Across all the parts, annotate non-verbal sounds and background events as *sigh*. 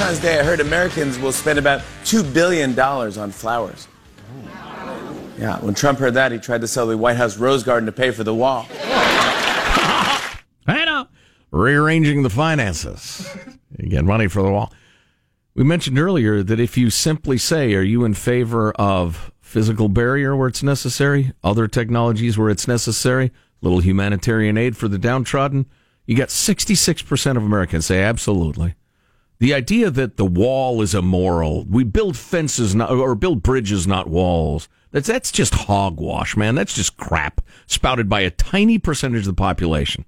Valentine's Day, I heard Americans will spend about $2 billion on flowers. Yeah, when Trump heard that, he tried to sell the White House Rose Garden to pay for the wall. I know. Rearranging the finances. You get money for the wall. We mentioned earlier that if you simply say, Are you in favor of physical barrier where it's necessary, other technologies where it's necessary, little humanitarian aid for the downtrodden, you got 66% of Americans say absolutely. The idea that the wall is immoral, we build fences not, or build bridges, not walls. That's that's just hogwash, man. That's just crap spouted by a tiny percentage of the population.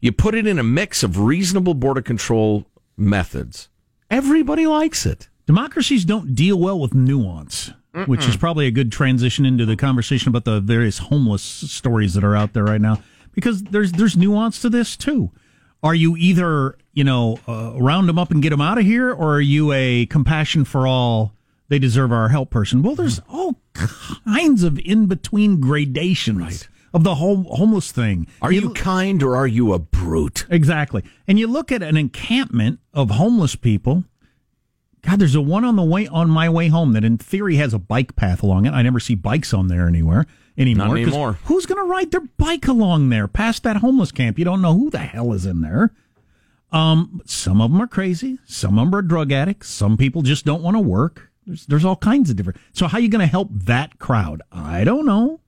You put it in a mix of reasonable border control methods. Everybody likes it. Democracies don't deal well with nuance, Mm-mm. which is probably a good transition into the conversation about the various homeless stories that are out there right now. Because there's there's nuance to this too. Are you either you know uh, round them up and get them out of here, or are you a compassion for all? They deserve our help person. Well, there's all kinds of in between gradations. Right of the home, homeless thing. Are you, you, kind or are you a brute? Exactly. And you look at an encampment of homeless people. God, there's a one on the way on my way home that in theory has a bike path along it. I never see bikes on there anywhere anymore. Not anymore. Who's going to ride their bike along there past that homeless camp? You don't know who the hell is in there. Um, some of them are crazy. Some of them are drug addicts. Some people just don't want to work. There's, there's all kinds of different. So how are you going to help that crowd? I don't know.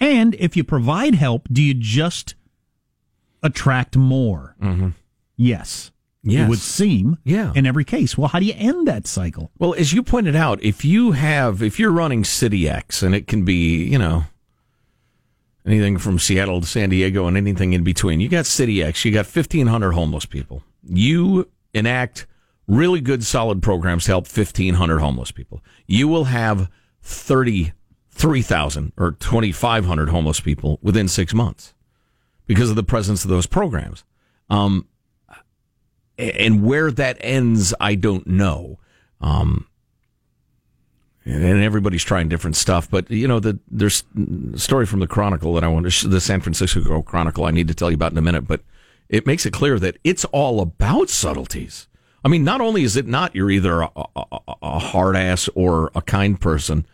And if you provide help, do you just attract more? Mm-hmm. Yes. Yes. It would seem. Yeah. In every case. Well, how do you end that cycle? Well, as you pointed out, if you have, if you're running City X and it can be, you know, anything from Seattle to San Diego and anything in between, you got City X, you got 1,500 homeless people. You enact really good, solid programs to help 1,500 homeless people. You will have 33,000 or 2,500 homeless people within six months because of the presence of those programs. Um, and where that ends, I don't know. Um, and everybody's trying different stuff, but you know, the, there's a story from the Chronicle that I want to, the San Francisco Chronicle, I need to tell you about in a minute, but it makes it clear that it's all about subtleties. I mean, not only is it not you're either a, a, a hard ass or a kind person,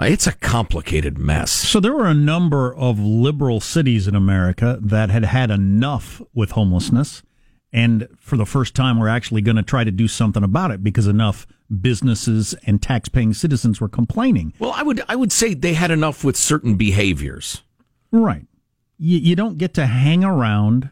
uh, it's a complicated mess. So there were a number of liberal cities in America that had had enough with homelessness. And for the first time, we're actually going to try to do something about it because enough businesses and tax-paying citizens were complaining. Well, I would I would say they had enough with certain behaviors. Right. You, you don't get to hang around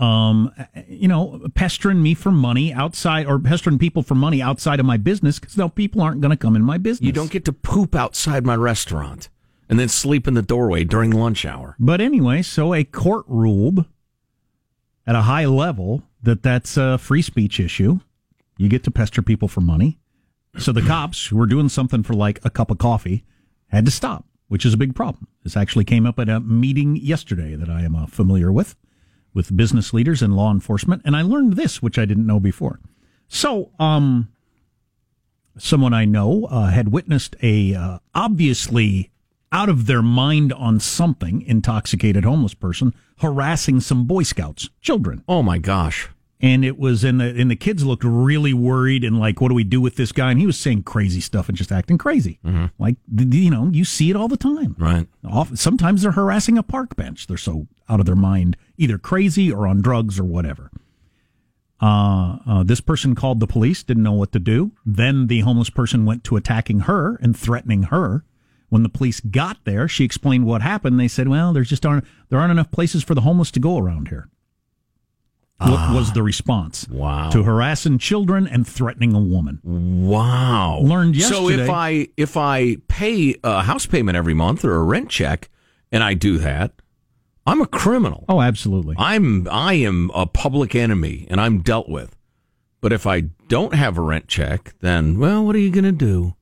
um, you know, pestering me for money outside or pestering people for money outside of my business because now people aren't going to come in my business. You don't get to poop outside my restaurant and then sleep in the doorway during lunch hour. But anyway, so a court ruled at a high level that that's a free speech issue. You get to pester people for money. So the cops who were doing something for like a cup of coffee had to stop, which is a big problem. This actually came up at a meeting yesterday that I am uh, familiar with with business leaders and law enforcement, and I learned this, which I didn't know before. So, um, someone I know uh, had witnessed a uh, obviously out of their mind on something intoxicated homeless person harassing some Boy Scouts children. Oh my gosh! And it was and the and the kids looked really worried and like, what do we do with this guy? And he was saying crazy stuff and just acting crazy. Mm-hmm. Like you know, you see it all the time. Right. Often, sometimes they're harassing a park bench. They're so out of their mind, either crazy or on drugs or whatever. Uh, uh, this person called the police, didn't know what to do. Then the homeless person went to attacking her and threatening her. When the police got there, she explained what happened. They said, "Well, there's just aren't there aren't enough places for the homeless to go around here." Ah, was the response? Wow! To harassing children and threatening a woman. Wow! Learned yesterday. So if I if I pay a house payment every month or a rent check, and I do that, I'm a criminal. Oh, absolutely. I'm I am a public enemy and I'm dealt with. But if I don't have a rent check, then well, what are you going to do?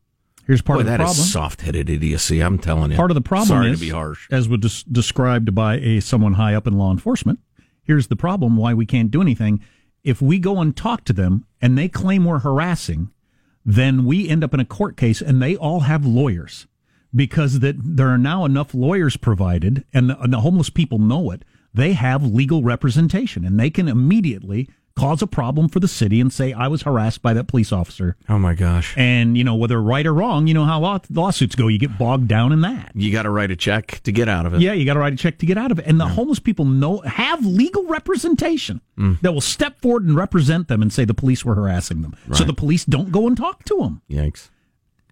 Here's part Boy, of the that problem. is soft-headed idiocy. I'm telling you. Part of the problem Sorry is, to be harsh, as was des- described by a someone high up in law enforcement. Here's the problem: why we can't do anything. If we go and talk to them and they claim we're harassing, then we end up in a court case, and they all have lawyers because that there are now enough lawyers provided, and the, and the homeless people know it. They have legal representation, and they can immediately cause a problem for the city and say, I was harassed by that police officer. Oh my gosh. And, you know, whether right or wrong, you know how law- lawsuits go. You get bogged down in that. You got to write a check to get out of it. Yeah, you got to write a check to get out of it. And the homeless people know have legal representation Mm. that will step forward and represent them and say the police were harassing them. So the police don't go and talk to them. Yikes.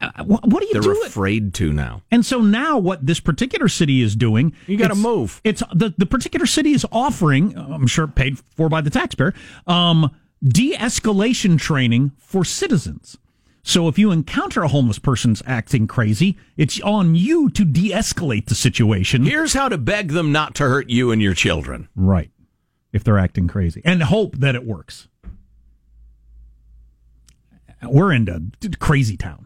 Uh, what do you They're afraid to now. And so now, what this particular city is doing, You gotta move. It's the the particular city is offering, I'm sure paid for by the taxpayer, um, de-escalation training for citizens. So if you encounter a homeless person's acting crazy, it's on you to de-escalate the situation. Here's how to beg them not to hurt you and your children. Right. If they're acting crazy. And hope that it works. We're into crazy town.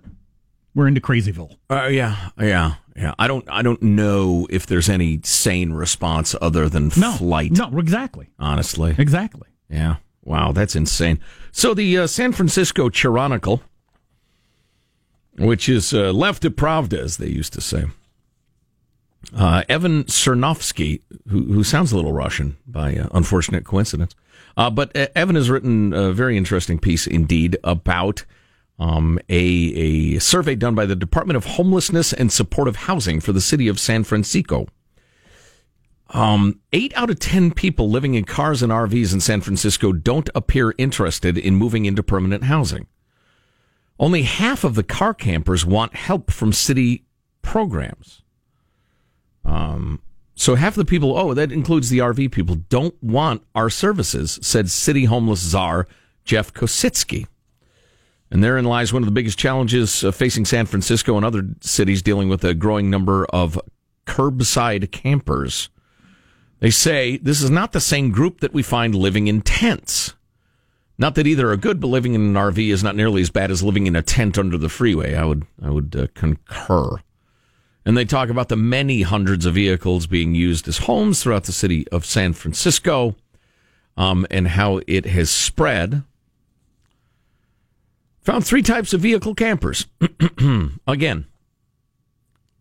We're into crazyville. Uh, yeah, yeah, yeah. I don't, I don't know if there's any sane response other than No. flight. No, exactly. Honestly, Exactly. yeah. Wow, that's insane. So the uh, San Francisco Chronicle, which is uh, left to Pravda, as they used to say. Uh, Evan Sernoffsky, who, who sounds a little Russian by uh, unfortunate coincidence, uh, but uh, Evan has written a very interesting piece indeed about um, a, a survey done by the Department of Homelessness and Supportive Housing for the city of San Francisco. Um, eight out of ten people living in cars and RVs in San Francisco don't appear interested in moving into permanent housing. Only half of the car campers want help from city programs. Um, so half the people, oh, that includes the RV people, don't want our services, said city homeless czar Jeff Kositsky. And therein lies one of the biggest challenges uh, facing San Francisco and other cities dealing with a growing number of curbside campers. They say this is not the same group that we find living in tents. Not that either are good, but living in an RV is not nearly as bad as living in a tent under the freeway. I would, I would uh, concur. And they talk about the many hundreds of vehicles being used as homes throughout the city of San Francisco, um, and how it has spread. Found three types of vehicle campers. *clears throat* Again,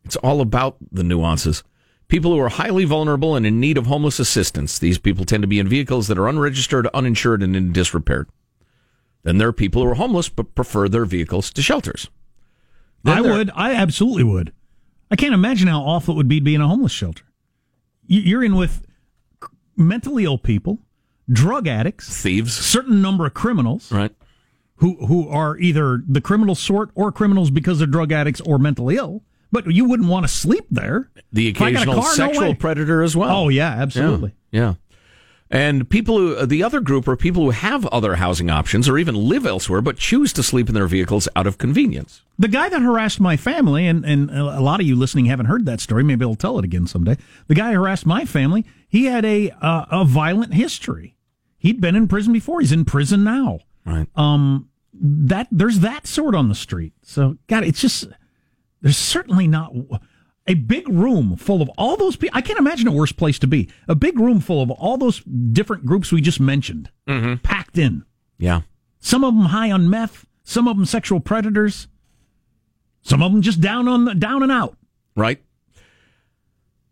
it's all about the nuances. People who are highly vulnerable and in need of homeless assistance. These people tend to be in vehicles that are unregistered, uninsured, and in disrepair. Then there are people who are homeless but prefer their vehicles to shelters. Then I would. I absolutely would. I can't imagine how awful it would be to be in a homeless shelter. You're in with mentally ill people, drug addicts, Thieves, certain number of criminals right? Who who are either the criminal sort or criminals because they're drug addicts or mentally ill. But you wouldn't want to sleep there. The If I got a occasional car, sexual way. predator as well. Oh yeah, absolutely. Yeah. yeah. And people who, the other group are people who have other housing options or even live elsewhere but choose to sleep in their vehicles out of convenience. The guy that harassed my family, and, and a lot of you listening haven't heard that story. Maybe I'll tell it again someday. The guy who harassed my family, he had a uh, a violent history. He'd been in prison before. He's in prison now. Right. Um, that there's that sort on the street. So, God, it's just there's certainly not a big room full of all those people. I can't imagine a worse place to be. A big room full of all those different groups we just mentioned, mm-hmm. packed in. Yeah. Some of them high on meth, some of them sexual predators, some of them just down on the, down and out. Right.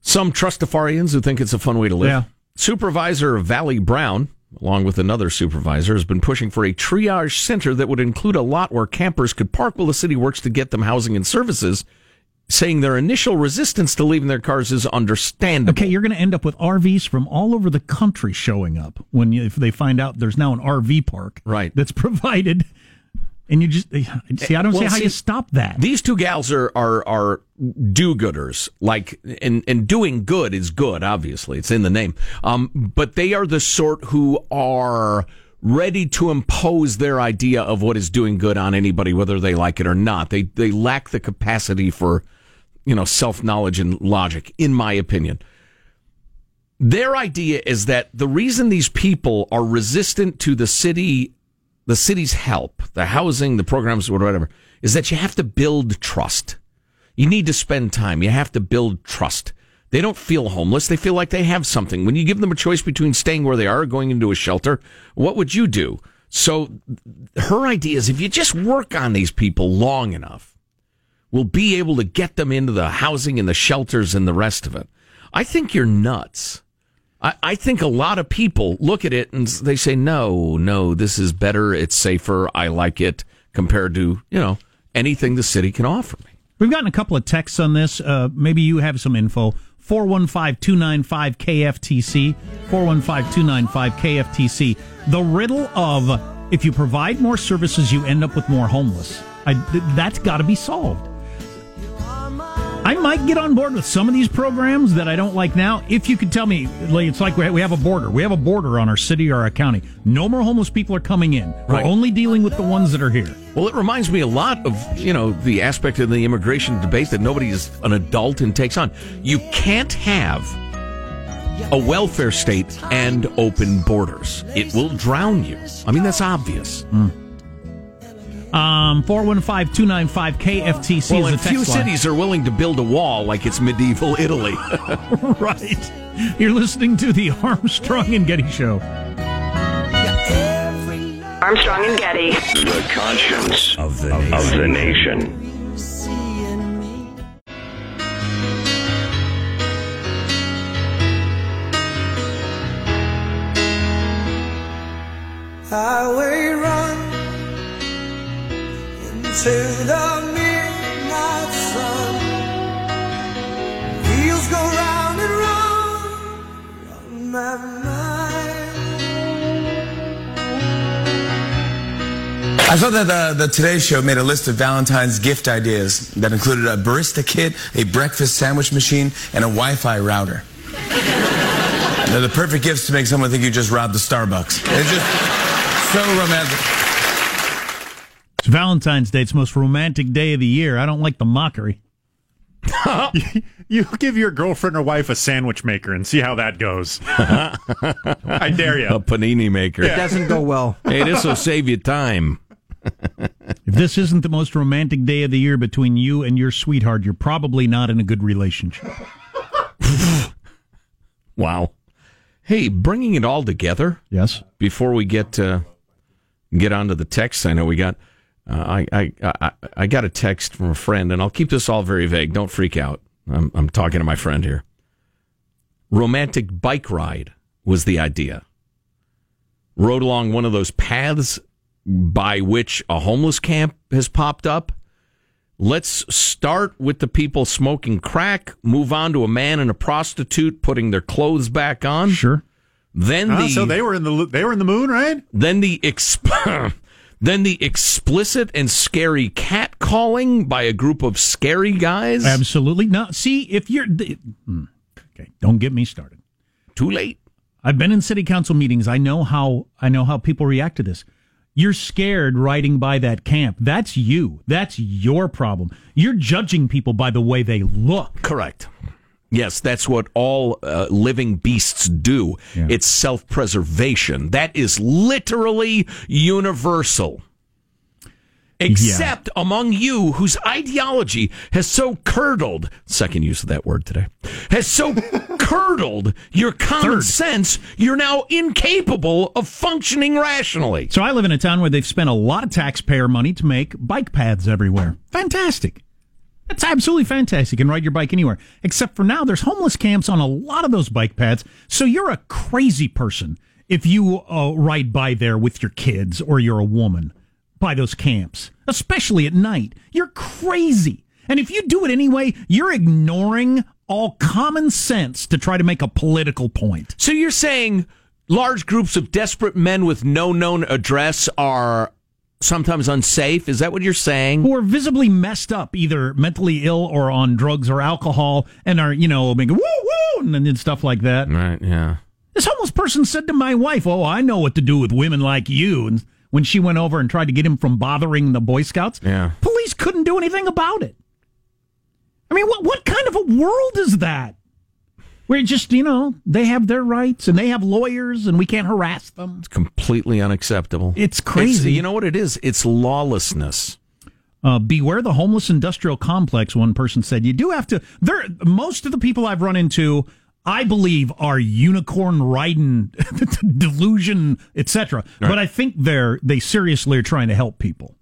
Some trustafarians who think it's a fun way to live. Yeah. Supervisor Vallie Brown, along with another supervisor, has been pushing for a triage center that would include a lot where campers could park while the city works to get them housing and services, saying their initial resistance to leaving their cars is understandable. Okay, you're going to end up with RVs from all over the country showing up when you, if they find out there's now an RV park Right. that's *laughs* provided, and you just *sighs* see. I don't Well, see how see, you stop that. These two gals are are are do-gooders. Like and and doing good is good. Obviously, it's in the name. Um, but they are the sort who are ready to impose their idea of what is doing good on anybody, whether they like it or not. They they lack the capacity for you know self knowledge and logic, in my opinion. Their idea is that the reason these people are resistant to the city the city's help, the housing, the programs, whatever, is that you have to build trust. You need to spend time. You have to build trust. They don't feel homeless. They feel like they have something. When you give them a choice between staying where they are or going into a shelter, what would you do? So her idea is if you just work on these people long enough, we'll be able to get them into the housing and the shelters and the rest of it. I think you're nuts. I, I think a lot of people look at it and they say, no, no, this is better. It's safer. I like it compared to, you know, anything the city can offer me. We've gotten a couple of texts on this. Uh, maybe you have some info. 415 295 KFTC. 415 295 KFTC. The riddle of if you provide more services, you end up with more homeless. I, th- that's got to be solved. I might get on board with some of these programs that I don't like now. If you could tell me, it's like we have a border. We have a border on our city or our county. No more homeless people are coming in. Right. We're only dealing with the ones that are here. Well, it reminds me a lot of, you know, the aspect of the immigration debate that nobody is an adult and takes on. You can't have a welfare state and open borders. It will drown you. I mean, that's obvious. Hmm. Um, 415 295 KFTC Well, is and the few text line. cities are willing to build a wall like it's medieval Italy. *laughs* *laughs* right. You're listening to the Armstrong and Getty Show. Armstrong and Getty. The conscience of the, of the nation. highway the midnight sun. Wheels go round and round, round my mind. I saw that the Today Show made a list of Valentine's gift ideas that included a barista kit, a breakfast sandwich machine, and a Wi-Fi router. *laughs* They're the perfect gifts to make someone think you just robbed the Starbucks. It's just so romantic. It's Valentine's Day. It's the most romantic day of the year. I don't like the mockery. *laughs* You give your girlfriend or wife a sandwich maker and see how that goes. *laughs* I dare you. a panini maker. It doesn't go well. *laughs* Hey, this will save you time. If this isn't the most romantic day of the year between you and your sweetheart, you're probably not in a good relationship. Wow. Hey, bringing it all together Yes. before we get uh, get onto the text. I know we got. Uh, I, I I I got a text from a friend, and I'll keep this all very vague. Don't freak out. I'm I'm talking to my friend here. Romantic bike ride was the idea. Rode along one of those paths by which a homeless camp has popped up. Let's start with the people smoking crack, move on to a man and a prostitute putting their clothes back on. Sure. Then Ah, the so they were in the they were in the moon, right? then the exp- *laughs* then the explicit and scary cat calling by a group of scary guys. Absolutely. not. see, if you're. hmm. Okay, don't get me started. Too late. I've been in city council meetings. I know how I know how people react to this. You're scared riding by that camp. That's you. That's your problem. You're judging people by the way they look. Correct. Yes, that's what all uh, living beasts do. Yeah. It's self preservation. That is literally universal. Except among you whose ideology has so curdled, second use of that word today, has so *laughs* curdled your common sense, you're now incapable of functioning rationally. So I live in a town where they've spent a lot of taxpayer money to make bike paths everywhere. Fantastic. That's absolutely fantastic. You can ride your bike anywhere. Except for now, there's homeless camps on a lot of those bike paths. So you're a crazy person if you uh, ride by there with your kids or you're a woman by those camps, especially at night. You're crazy. And if you do it anyway, you're ignoring all common sense to try to make a political point. So you're saying large groups of desperate men with no known address are sometimes unsafe? Is that what you're saying? who are visibly messed up, either mentally ill or on drugs or alcohol, and are, you know, making woo woo and, and stuff like that. Right, yeah. This homeless person said to my wife, Oh, I know what to do with women like you. And when she went over and tried to get him from bothering the Boy Scouts, Yeah. police couldn't do anything about it. I mean, what, what kind of a world is that? Where just, you know, they have their rights and they have lawyers and we can't harass them. It's completely unacceptable. It's crazy. you know what it is? It's lawlessness. Uh, beware the homeless industrial complex. One person said you do have to. There, most of the people I've run into, I believe, are unicorn riding *laughs* delusion, etc. But I think they're they seriously are trying to help people.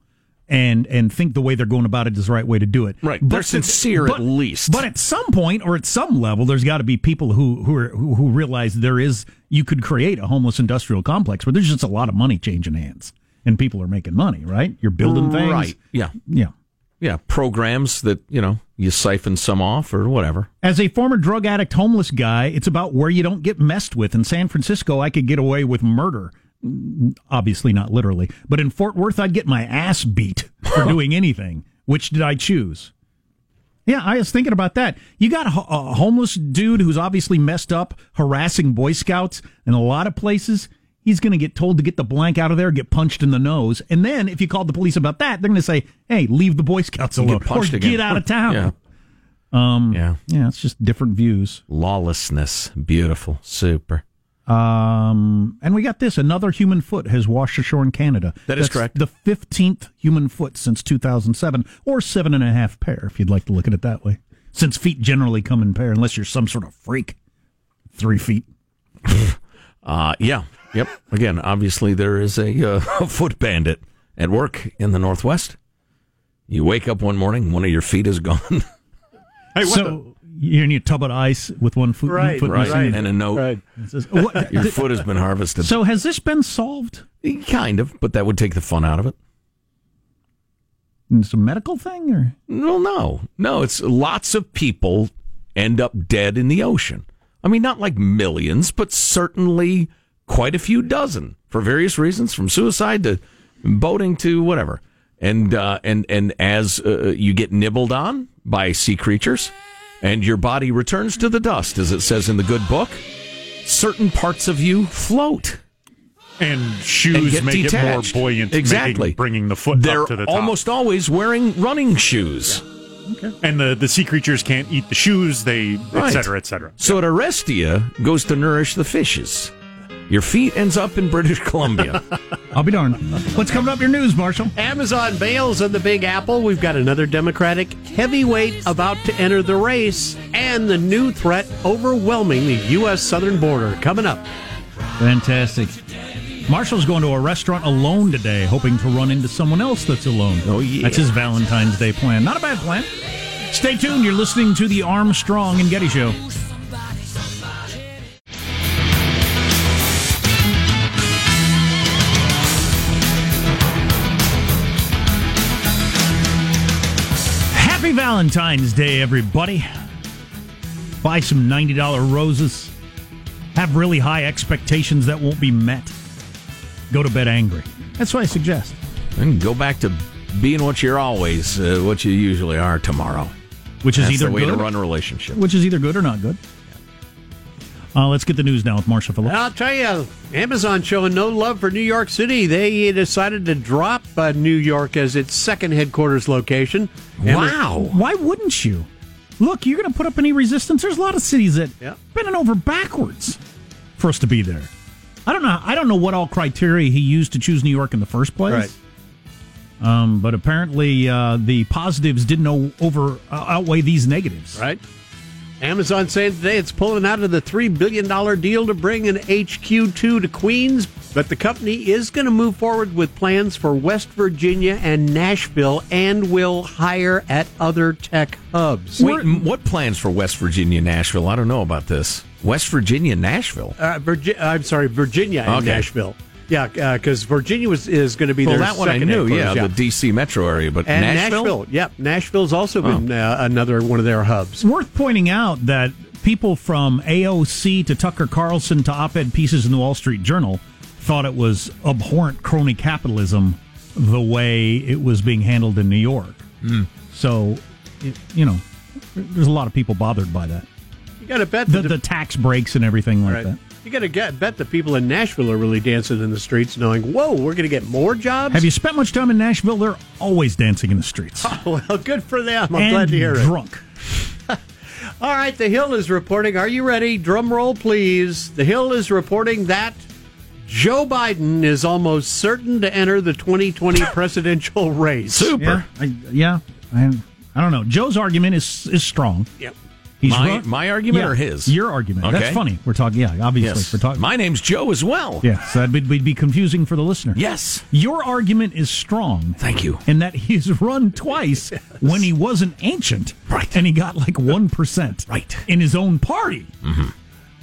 And and think the way they're going about it is the right way to do it. Right. They're sincere at least. But at some point or at some level, there's got to be people who who are, who, who realize there is you could create a homeless industrial complex where there's just a lot of money changing hands and people are making money. Right? You're building things. Right. Yeah. Yeah. Yeah. Programs that, you know, you siphon some off or whatever. As a former drug addict, homeless guy, it's about where you don't get messed with. In San Francisco, I could get away with murder. Obviously, not literally. But in Fort Worth, I'd get my ass beat for *laughs* doing anything. Which did I choose? Yeah, I was thinking about that. You got a, homeless dude who's obviously messed up, harassing Boy Scouts in a lot of places. He's going to get told to get the blank out of there, get punched in the nose. And then if you called the police about that, they're going to say, hey, leave the Boy Scouts alone. get or again. get out of *laughs* town. Yeah. Um, Yeah. yeah, it's just different views. Lawlessness. Beautiful. Super. Um, and we got this: another human foot has washed ashore in Canada. That is That's correct. The fifteenth human foot since 2007, or seven and a half pair, if you'd like to look at it that way. Since feet generally come in pair, unless you're some sort of freak. Three feet. *laughs* Uh, yeah. Yep. Again, obviously there is a, uh, *laughs* a foot bandit at work in the Northwest. You wake up one morning, one of your feet is gone. *laughs* Hey, what so you're in your tub of ice with one foot, Right, foot right. missing. And a note. Right. It says- what- Your foot has been harvested. so has this been solved? kind of, but that would take the fun out of it. It's a medical thing, or Well, no, no. It's lots of people end up dead in the ocean. I mean, not like millions, but certainly quite a few dozen for various reasons, from suicide to boating to whatever. And uh, and and as uh, you get nibbled on by sea creatures, and your body returns to the dust, as it says in the good book, certain parts of you float. and and shoes get make detached. it more buoyant, Exactly, making- bringing the foot They're up to the top. almost always wearing running shoes. Okay. and the, the sea creatures can't eat the shoes, they, Right. et cetera, et cetera. So it Arestia goes to nourish the fishes. Your feet ends up in British Columbia. *laughs* I'll be darned. What's coming up your news, Marshall? Amazon bails on the Big Apple. We've got another Democratic heavyweight about to enter the race, and the new threat overwhelming the U.S. southern border coming up. Fantastic. Marshall's going to a restaurant alone today, hoping to run into someone else that's alone. Oh, yeah. That's his Valentine's Day plan. Not a bad plan. Stay tuned. You're listening to the Armstrong and Getty Show. Valentine's Day, everybody. Buy some $90 roses. Have really high expectations that won't be met. Go to bed angry. That's what I suggest. and go back to being what you're always, uh, what you usually are tomorrow. Which is That's either the way good, to run a relationship. which is either good or not good. Uh, let's get the news now with Marshall Phillips. I'll tell you, Amazon showing no love for New York City. They decided to drop uh, New York as its second headquarters location. Wow. Why wouldn't you? Look, you're going to put up any resistance. There's a lot of cities that Yep. bending over backwards for us to be there. I don't know. I don't know what all criteria he used to choose New York in the first place. Right. Um, but apparently, uh, the positives didn't over uh, outweigh these negatives. Right. Amazon saying today it's pulling out of the $3 billion deal to bring an HQ2 to Queens, but the company is going to move forward with plans for West Virginia and Nashville and will hire at other tech hubs. Wait, m- what plans for West Virginia, Nashville? I don't know about this. West Virginia, Nashville. Uh, Virgi- I'm sorry, Virginia and Okay. Nashville. Yeah, because Virginia was is going to be Well, their that one I second knew. Yeah, headquarters, the D.C. metro area, but and Nashville. Nashville. Yep, Nashville's also been uh, another one of their hubs. Worth pointing out that people from AOC to Tucker Carlson to op ed pieces in the Wall Street Journal thought it was abhorrent crony capitalism the way it was being handled in New York. So, it, you know, there's a lot of people bothered by that. You got to bet The, that the tax breaks and everything like Right. that. You got to get bet the people in Nashville are really dancing in the streets, knowing, "Whoa, we're going to get more jobs." Have you spent much time in Nashville? They're always dancing in the streets. *laughs* Oh, well, good for them. I'm and glad to hear it. drunk. *laughs* All right, the Hill is reporting. Are you ready? Drum roll, please. The Hill is reporting that Joe Biden is almost certain to enter the 2020 *laughs* presidential race. Super. Yeah, I, yeah. I, I don't know. Joe's argument is is strong. Yep. He's my, run- my argument Yeah, or his? Your argument. Okay. That's funny. We're talking. Yeah, obviously Yes. we're talking. My name's Joe as well. yeah, so that would would be confusing for the listener. Yes. Your argument is strong. Thank you. And that he's run twice *laughs* when he wasn't ancient. Right. And he got like 1%. Right. In his own party.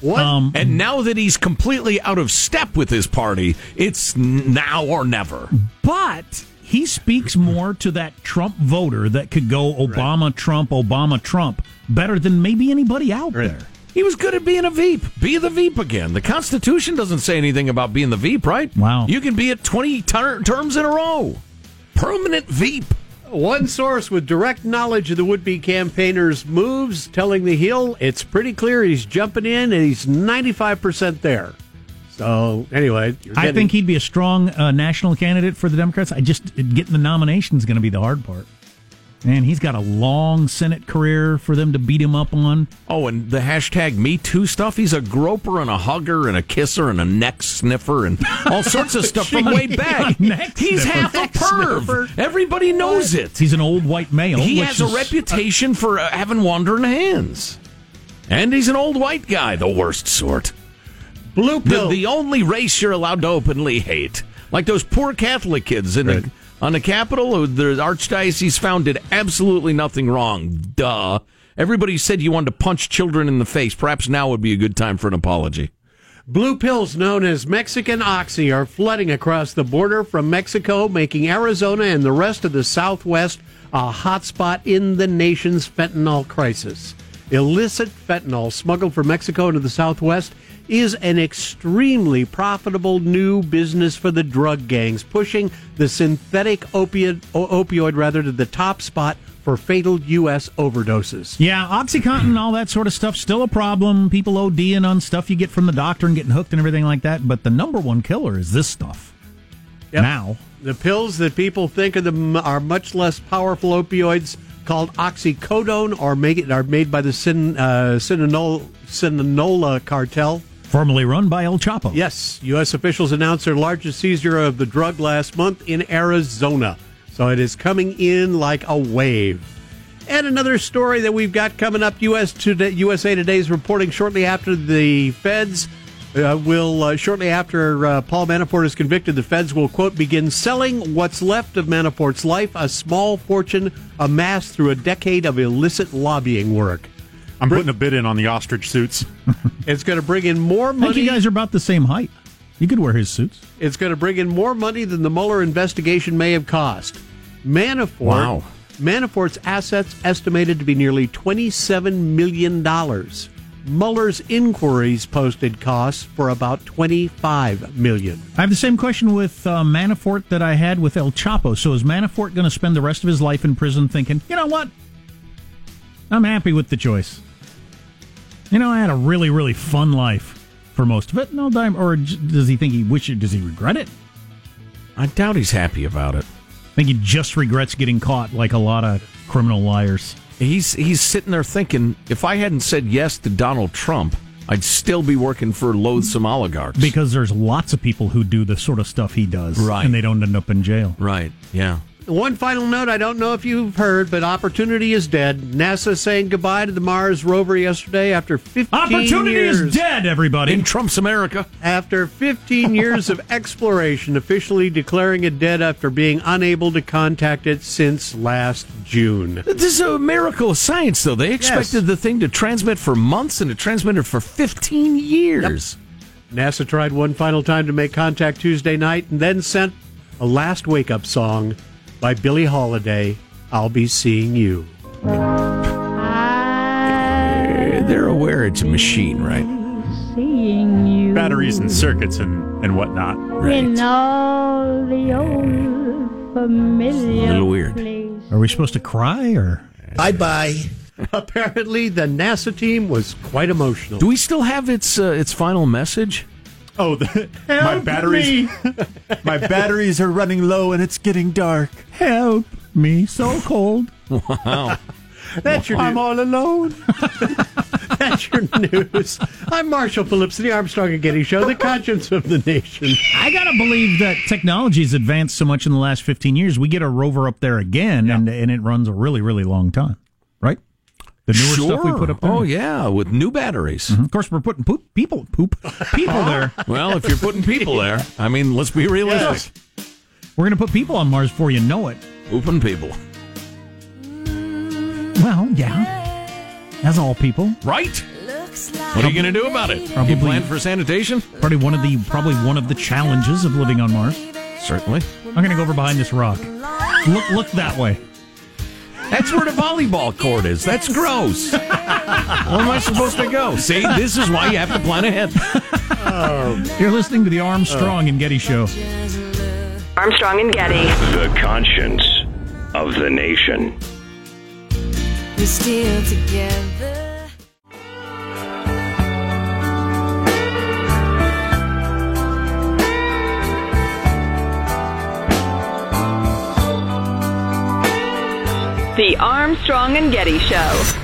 What? Um, And now that he's completely out of step with his party, it's now or never. But he speaks more to that Trump voter that could go Obama, Trump, Obama, Trump better than maybe anybody out there. He was good at being a Veep. Be the Veep again. The Constitution doesn't say anything about being the Veep, right? Wow. You can be it 20 ter- terms in a row. Permanent Veep. One source with direct knowledge of the would be campaigner's moves telling the Hill it's pretty clear he's jumping in and he's 95% there. So, anyway, I think he'd be a strong uh, national candidate for the Democrats. I just getting the nomination is going to be the hard part. And he's got a long Senate career for them to beat him up on. Oh, and the hashtag Me Too stuff. He's a groper and a hugger and a kisser and a neck sniffer and *laughs* all sorts of stuff from way back. He's sniffer. half a perv. Everybody knows it. He's an old white male. He has a reputation for uh, having wandering hands. And he's an old white guy, the worst sort. Blue The, pill. the only race you're allowed to openly hate. Like those poor Catholic kids in the, on the Capitol, the Archdiocese found did absolutely nothing wrong. Duh. Everybody said you wanted to punch children in the face. Perhaps now would be a good time for an apology. Blue pills known as Mexican Oxy are flooding across the border from Mexico, making Arizona and the rest of the Southwest a hotspot in the nation's fentanyl crisis. Illicit fentanyl smuggled from Mexico into the Southwest is an extremely profitable new business for the drug gangs, pushing the synthetic opiate, opioid rather to the top spot for fatal U.S. overdoses. Yeah, OxyContin, all that sort of stuff, still a problem. People ODing on stuff you get from the doctor and getting hooked and everything like that. But the number one killer is this stuff. Yep. Now, The pills that people think of them are much less powerful opioids called oxycodone are make are made by the Sin, uh, Sinaloa cartel. Formerly run by El Chapo. Yes, U.S. officials announced their largest seizure of the drug last month in Arizona. So it is coming in like a wave. And another story that we've got coming up US Today, USA Today is reporting shortly after the feds uh, will, uh, shortly after uh, Paul Manafort is convicted, the feds will, quote, begin selling what's left of Manafort's life, a small fortune amassed through a decade of illicit lobbying work. I'm putting a bid in on the ostrich suits. *laughs* It's going to bring in more I think money. you guys are about the same height. You could wear his suits. It's going to bring in more money than the Mueller investigation may have cost. Manafort. Wow. Manafort's assets estimated to be nearly $27 million. Mueller's inquiries posted costs for about 25 million. I have the same question with uh, Manafort that I had with El Chapo. So is Manafort going to spend the rest of his life in prison thinking, you know what? I'm happy with the choice. You know, I had a really, really fun life for most of it. No dime. Or does he think he wish it? Does he regret it? I doubt he's happy about it. I think he just regrets getting caught like a lot of criminal liars. He's he's sitting there thinking, if I hadn't said yes to Donald Trump, I'd still be working for loathsome oligarchs. Because there's lots of people who do the sort of stuff he does. Right. And they don't end up in jail. right, yeah. One final note I don't know if you've heard, but opportunity is dead. NASA saying goodbye to the Mars rover yesterday after 15 Opportunity years. is dead, everybody. In Trump's America. After 15 *laughs* years of exploration, officially declaring it dead after being unable to contact it since last June. This is a miracle of science, though. They expected the thing to transmit for months, and it transmitted for 15 years. NASA tried one final time to make contact Tuesday night and then sent a last wake up song by Billie Holiday, I'll Be Seeing You. Eh, They're aware it's a machine, right? seeing you Batteries and circuits and, and whatnot. in all the old familiar A little weird. places. Are we supposed to cry or? Bye bye. *laughs* Apparently, the NASA team was quite emotional. Do we still have its uh, its final message? Oh, the, *laughs* my batteries! *laughs* my batteries are running low and it's getting dark. Help me, so cold. *laughs* Wow. That's your I'm all alone. *laughs* That's your news. I'm Marshall Phillips, the Armstrong and Getty Show, the conscience of the nation. I gotta believe that technology's advanced so much in the last 15 years. We get a rover up there again, and and it runs a really, really long time, right? The newer sure. stuff we put up there. Oh yeah, with new batteries. Mm-hmm. Of course, we're putting poop, people, poop, people *laughs* there. Well, if you're putting people there, I mean, let's be realistic. We're going to put people on Mars before you know it. Pooping people, Well, yeah, as all people. right? What are you going to do about it? Probably- You plan for sanitation? Probably one of the probably one of the challenges of living on Mars. Certainly. I'm going to go over behind this rock. Look, look that way. That's where the volleyball court is. That's gross. Where am I supposed to go? See, this is why you have to plan ahead. You're listening to the Armstrong and Getty Show. Armstrong and Getty. The conscience of the nation. We're still together. The Armstrong and Getty Show.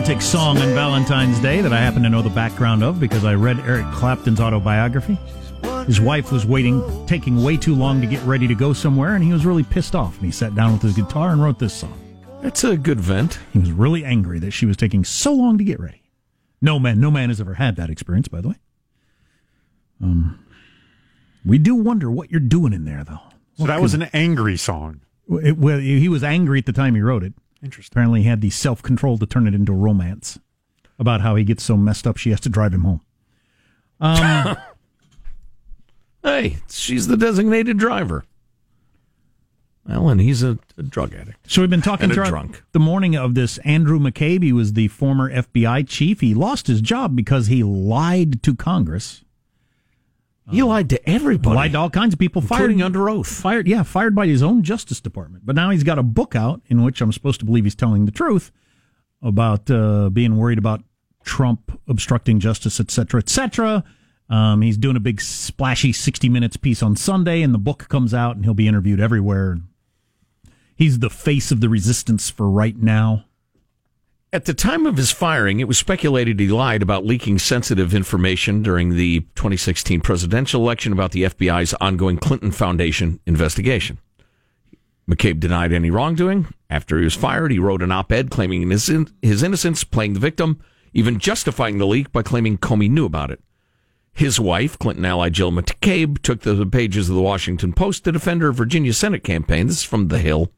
Romantic song on Valentine's Day that I happen to know the background of because I read Eric Clapton's autobiography. His wife was waiting, taking way too long to get ready to go somewhere, and he was really pissed off. And he sat down with his guitar and wrote this song. That's a good vent. He was really angry that she was taking so long to get ready. No man, no man has ever had that experience, by the way. Um, we do wonder what you're doing in there, though. So that was an angry song. It, well, he was angry at the time he wrote it. Interesting. Apparently, he had the self control to turn it into a romance about how he gets so messed up she has to drive him home. Um, *laughs* Hey, she's the designated driver. Well, and he's a, a drug addict. so we've been talking throughout drunk. the morning of this. Andrew McCabe, he was the former FBI chief. He lost his job because he lied to Congress. He lied to everybody. lied to all kinds of people. including Fired under oath. Fired, yeah, fired by his own Justice Department. But now he's got a book out in which I'm supposed to believe he's telling the truth about uh, being worried about Trump obstructing justice, et cetera, et cetera. Um, he's doing a big splashy 60 minutes piece on Sunday, and the book comes out, and he'll be interviewed everywhere. He's the face of the resistance for right now. At the time of his firing, it was speculated he lied about leaking sensitive information during the 2016 presidential election about the FBI's ongoing Clinton Foundation investigation. McCabe denied any wrongdoing. After he was fired, he wrote an op ed claiming his, his innocence, playing the victim, even justifying the leak by claiming Comey knew about it. His wife, Clinton ally Jill McCabe, took the pages of the Washington Post to defend her Virginia Senate campaign. This is from The Hill.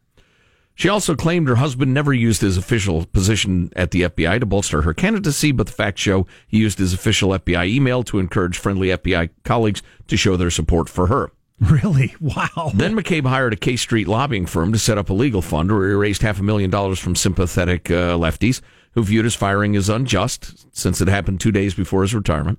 She also claimed her husband never used his official position at the FBI to bolster her candidacy, but the facts show he used his official FBI email to encourage friendly FBI colleagues to show their support for her. *laughs* Really? Wow. Then McCabe hired a K Street lobbying firm to set up a legal fund where he raised half a million dollars from sympathetic uh, lefties who viewed his firing as unjust since it happened two days before his retirement.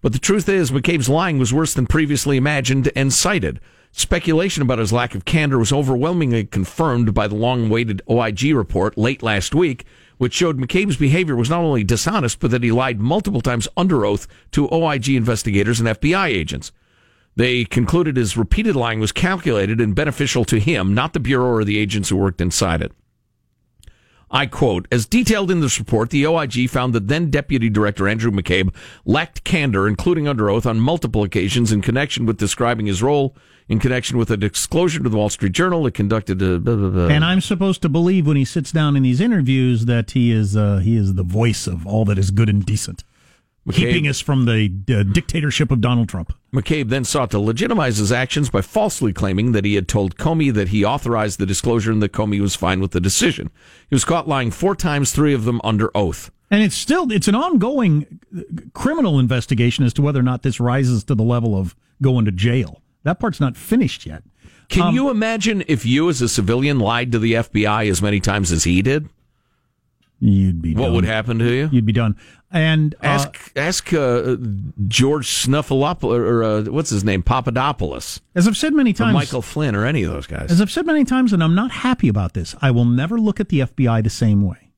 But the truth is, McCabe's lying was worse than previously imagined and cited. Speculation about his lack of candor was overwhelmingly confirmed by the long awaited OIG report late last week, which showed McCabe's behavior was not only dishonest, but that he lied multiple times under oath to OIG investigators and FBI agents. They concluded his repeated lying was calculated and beneficial to him, not the Bureau or the agents who worked inside it. I quote, as detailed in this report, the OIG found that then Deputy Director Andrew McCabe lacked candor, including under oath, on multiple occasions in connection with describing his role in connection with a disclosure to the Wall Street Journal that conducted a. Blah, blah, blah. And I'm supposed to believe when he sits down in these interviews that he is uh, he is the voice of all that is good and decent, McCabe- keeping us from the uh, dictatorship of Donald Trump. McCabe then sought to legitimize his actions by falsely claiming that he had told Comey that he authorized the disclosure and that Comey was fine with the decision. He was caught lying four times, three of them under oath. And it's still it's an ongoing uh, criminal investigation as to whether or not this rises to the level of going to jail. That part's not finished yet. Can Um, you imagine if you, as a civilian, lied to the FBI as many times as he did? You'd be done. What done. would happen to you? You'd be done. And uh, Ask ask uh, George Snuffleupagus or uh, what's his name Papadopoulos as I've said many or times, Michael Flynn or any of those guys. As I've said many times, and I'm not happy about this, I will never look at the FBI the same way.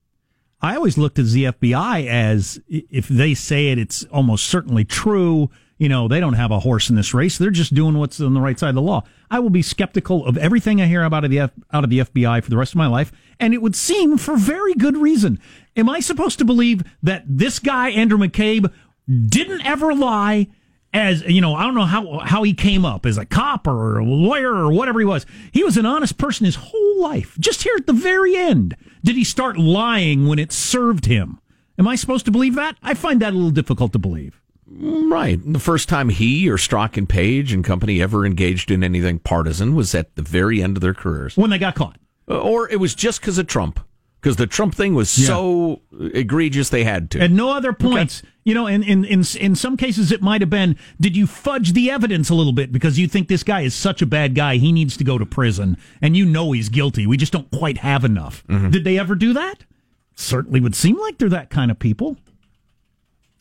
I always looked at the FBI as if they say it, it's almost certainly true. You know, they don't have a horse in this race. They're just doing what's on the right side of the law. I will be skeptical of everything I hear about of the F, out of the FBI for the rest of my life, and it would seem for very good reason. Am I supposed to believe that this guy Andrew McCabe didn't ever lie as you know, I don't know how how he came up as a cop or a lawyer or whatever he was. He was an honest person his whole life. Just here at the very end, did he start lying when it served him? Am I supposed to believe that? I find that a little difficult to believe. Mm, right. The first time he or Strzok and Page and company ever engaged in anything partisan was at the very end of their careers. When they got caught. Uh, or it was just because of Trump. Because the Trump thing was Yeah. so egregious they had to. At no other points, you know, in, in, in, in some cases it might have been, did you fudge the evidence a little bit because you think this guy is such a bad guy, he needs to go to prison, and you know he's guilty. We just don't quite have enough. Mm-hmm. Did they ever do that? Certainly would seem like they're that kind of people.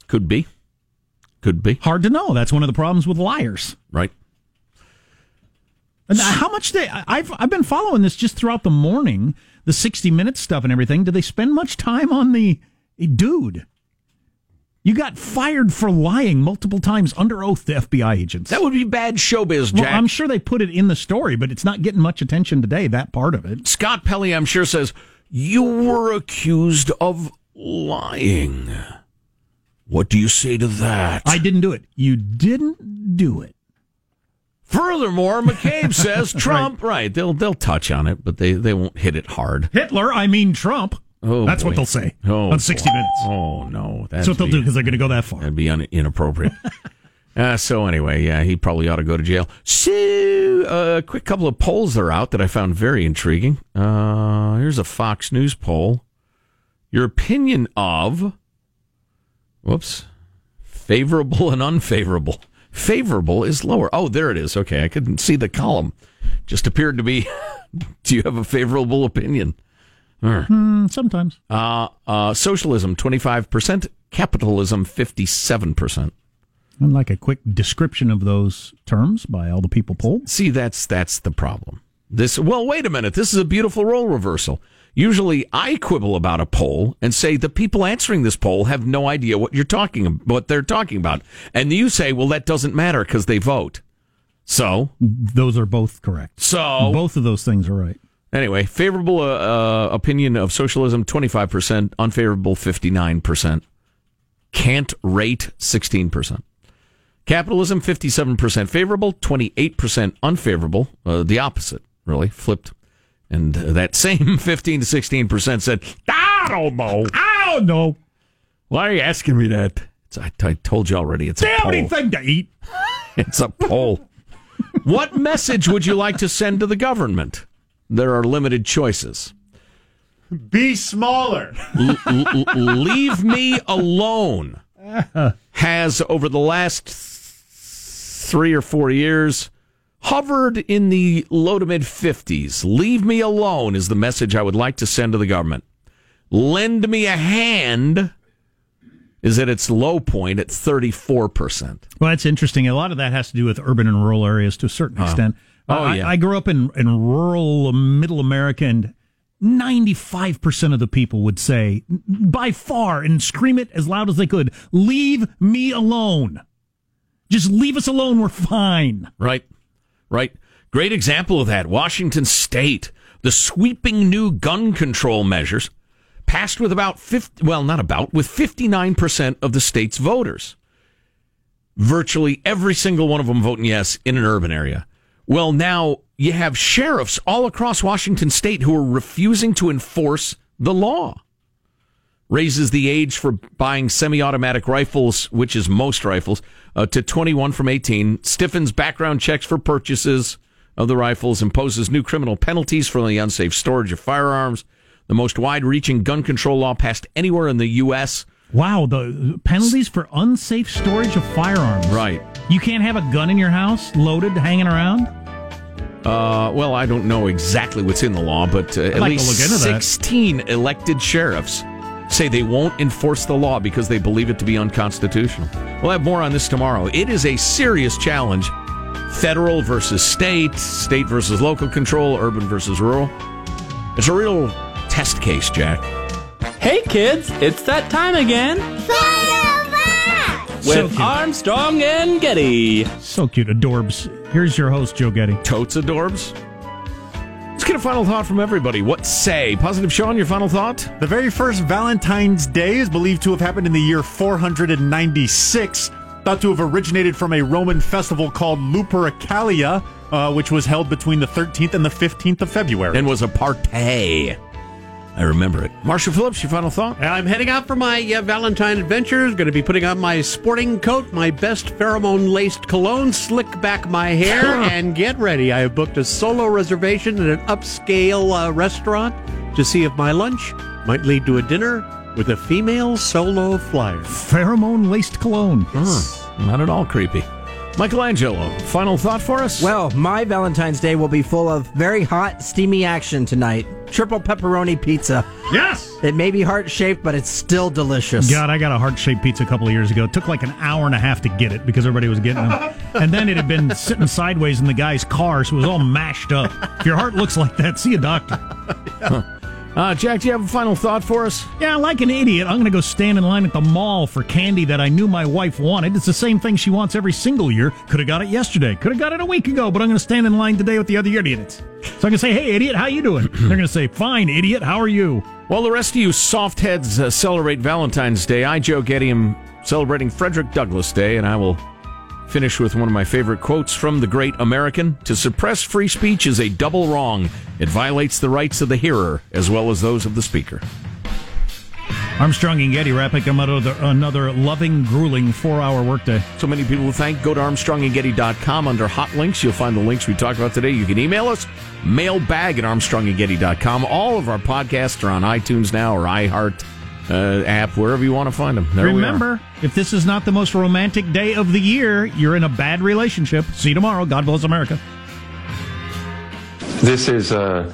Could be. Could be. Hard to know. That's one of the problems with liars. Right. And how much they? I've I've been following this just throughout the morning, the sixty minutes stuff and everything. Do they spend much time on the dude? You got fired for lying multiple times under oath to FBI agents. That would be bad showbiz, well, I'm sure they put it in the story, but it's not getting much attention today. That part of it. Scott Pelley, I'm sure, says, You were accused of lying. What do you say to that? I didn't do it. You didn't do it. Furthermore, McCabe *laughs* says Trump. right. They'll they'll touch on it, but they, they won't hit it hard. Hitler, I mean Trump. Oh, That's what they'll say Oh, on 60 boy. Minutes. Oh no, That's what they'll do because they're going to go that far. That'd be un- inappropriate. *laughs* uh, so anyway, yeah, he probably ought to go to jail. So, a quick couple of polls that are out that I found very intriguing. Uh, here's a Fox News poll. Your opinion of, whoops, favorable and unfavorable. Favorable is lower. Oh, there it is. Okay, I couldn't see the column. Just appeared to be. *laughs* do you have a favorable opinion? Hmm, sometimes. uh, uh, socialism, 25%. Capitalism, 57%. I'd like a quick description of those terms by all the people polled. See, that's that's the problem. This well, wait a minute. This is a beautiful role reversal. Usually, I quibble about a poll and say the people answering this poll have no idea what you're talking what they're talking about, and you say, well, that doesn't matter because they vote. So, Those are both correct. so Both of those things are right. anyway, favorable uh, uh, opinion of socialism 25%, unfavorable 59%, can't rate 16%. Capitalism 57% favorable, 28% unfavorable, uh, the opposite, really, flipped. And uh, that same *laughs* 15 to 16% said, I don't know. I don't know. Why are you asking me that? It's, I, I told you already. It's Do a poll. anything to eat? *laughs* It's a poll. what message would you like to send to the government? There are limited choices. Be smaller. L- l- leave me alone has over the last th- three or four years hovered in the low to mid 50s. Leave me alone is the message I would like to send to the government. Lend me a hand is at its low point at 34%. Well, that's interesting. A lot of that has to do with urban and rural areas to a certain uh-huh. extent. Oh, I, yeah. I grew up in, in rural middle America, and 95% of the people would say, by far, and scream it as loud as they could, leave me alone. Just leave us alone. We're fine. Right. Right. Great example of that. Washington State. The sweeping new gun control measures passed with about 50, well, not about, with 59% of the state's voters. Virtually every single one of them voting yes in an urban area. Well, now you have sheriffs all across Washington state who are refusing to enforce the law. Raises the age for buying semi automatic rifles, which is most rifles, uh, to 21 from 18. Stiffens background checks for purchases of the rifles. Imposes new criminal penalties for the unsafe storage of firearms. The most wide reaching gun control law passed anywhere in the U.S. Wow, the penalties for unsafe storage of firearms. Right. You can't have a gun in your house loaded, hanging around? Uh, well, I don't know exactly what's in the law, but uh, at like least look into that. 16 elected sheriffs say they won't enforce the law because they believe it to be unconstitutional. We'll have more on this tomorrow. It is a serious challenge federal versus state, state versus local control, urban versus rural. It's a real test case, Jack. Hey kids, it's that time again So with cute. Armstrong and Getty. So cute, adorbs. Here's your host, Joe Getty. Totes adorbs. Let's get a final thought from everybody. What say? Positive Sean, your final thought? The very first Valentine's Day is believed to have happened in the year 496 thought to have originated from a Roman festival called Lupercalia, uh, which was held between the 13th and the 15th of February. And was a partay. I remember it. Marshall Phillips, your final thought? I'm heading out for my uh, Valentine adventures. Going to be putting on my sporting coat, my best pheromone laced cologne, slick back my hair, *laughs* and get ready. I have booked a solo reservation at an upscale uh, restaurant to see if my lunch might lead to a dinner with a female solo flyer. Pheromone laced cologne. Huh, not at all creepy. Michelangelo, final thought for us? Well, my Valentine's Day will be full of very hot, steamy action tonight. Triple pepperoni pizza. Yes! It may be heart shaped, but it's still delicious. God, I got a heart shaped pizza a couple of years ago. It took like an hour and a half to get it because everybody was getting them. *laughs* and then it had been sitting sideways in the guy's car, so it was all mashed up. If your heart looks like that, see a doctor. Uh, Jack, do you have a final thought for us? Yeah, like an idiot, I'm going to go stand in line at the mall for candy that I knew my wife wanted. It's the same thing she wants every single year. Could have got it yesterday. Could have got it a week ago, but I'm going to stand in line today with the other idiots. So I'm going to say, hey, idiot, how you doing? *clears throat* They're going to say, fine, idiot, how are you? While the rest of you soft heads uh, celebrate Valentine's Day, I, Joe Getty, am celebrating Frederick Douglass Day, and I will finish with one of my favorite quotes from the great American To suppress free speech is a double wrong. It violates the rights of the hearer as well as those of the speaker. Armstrong and Getty wrapping up another, another loving, grueling four hour workday. So many people to thank. Go to ArmstrongandGetty.com under hot links. You'll find the links we talked about today. You can email us, mailbag at ArmstrongandGetty.com. All of our podcasts are on iTunes now or iHeart uh, app, wherever you want to find them. There we are. Remember, if this is not the most romantic day of the year, you're in a bad relationship. See you tomorrow. God bless America. This is a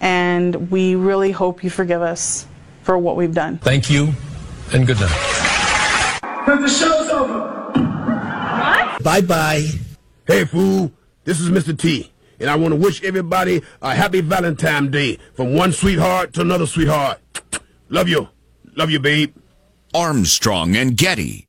and we really hope you forgive us for what we've done. Thank you, and good night. But the show's over. What? Bye bye. Hey, fool, this is Mr. T, and I want to wish everybody a happy Valentine's Day from one sweetheart to another sweetheart. Love you. Love you, babe. Armstrong and Getty.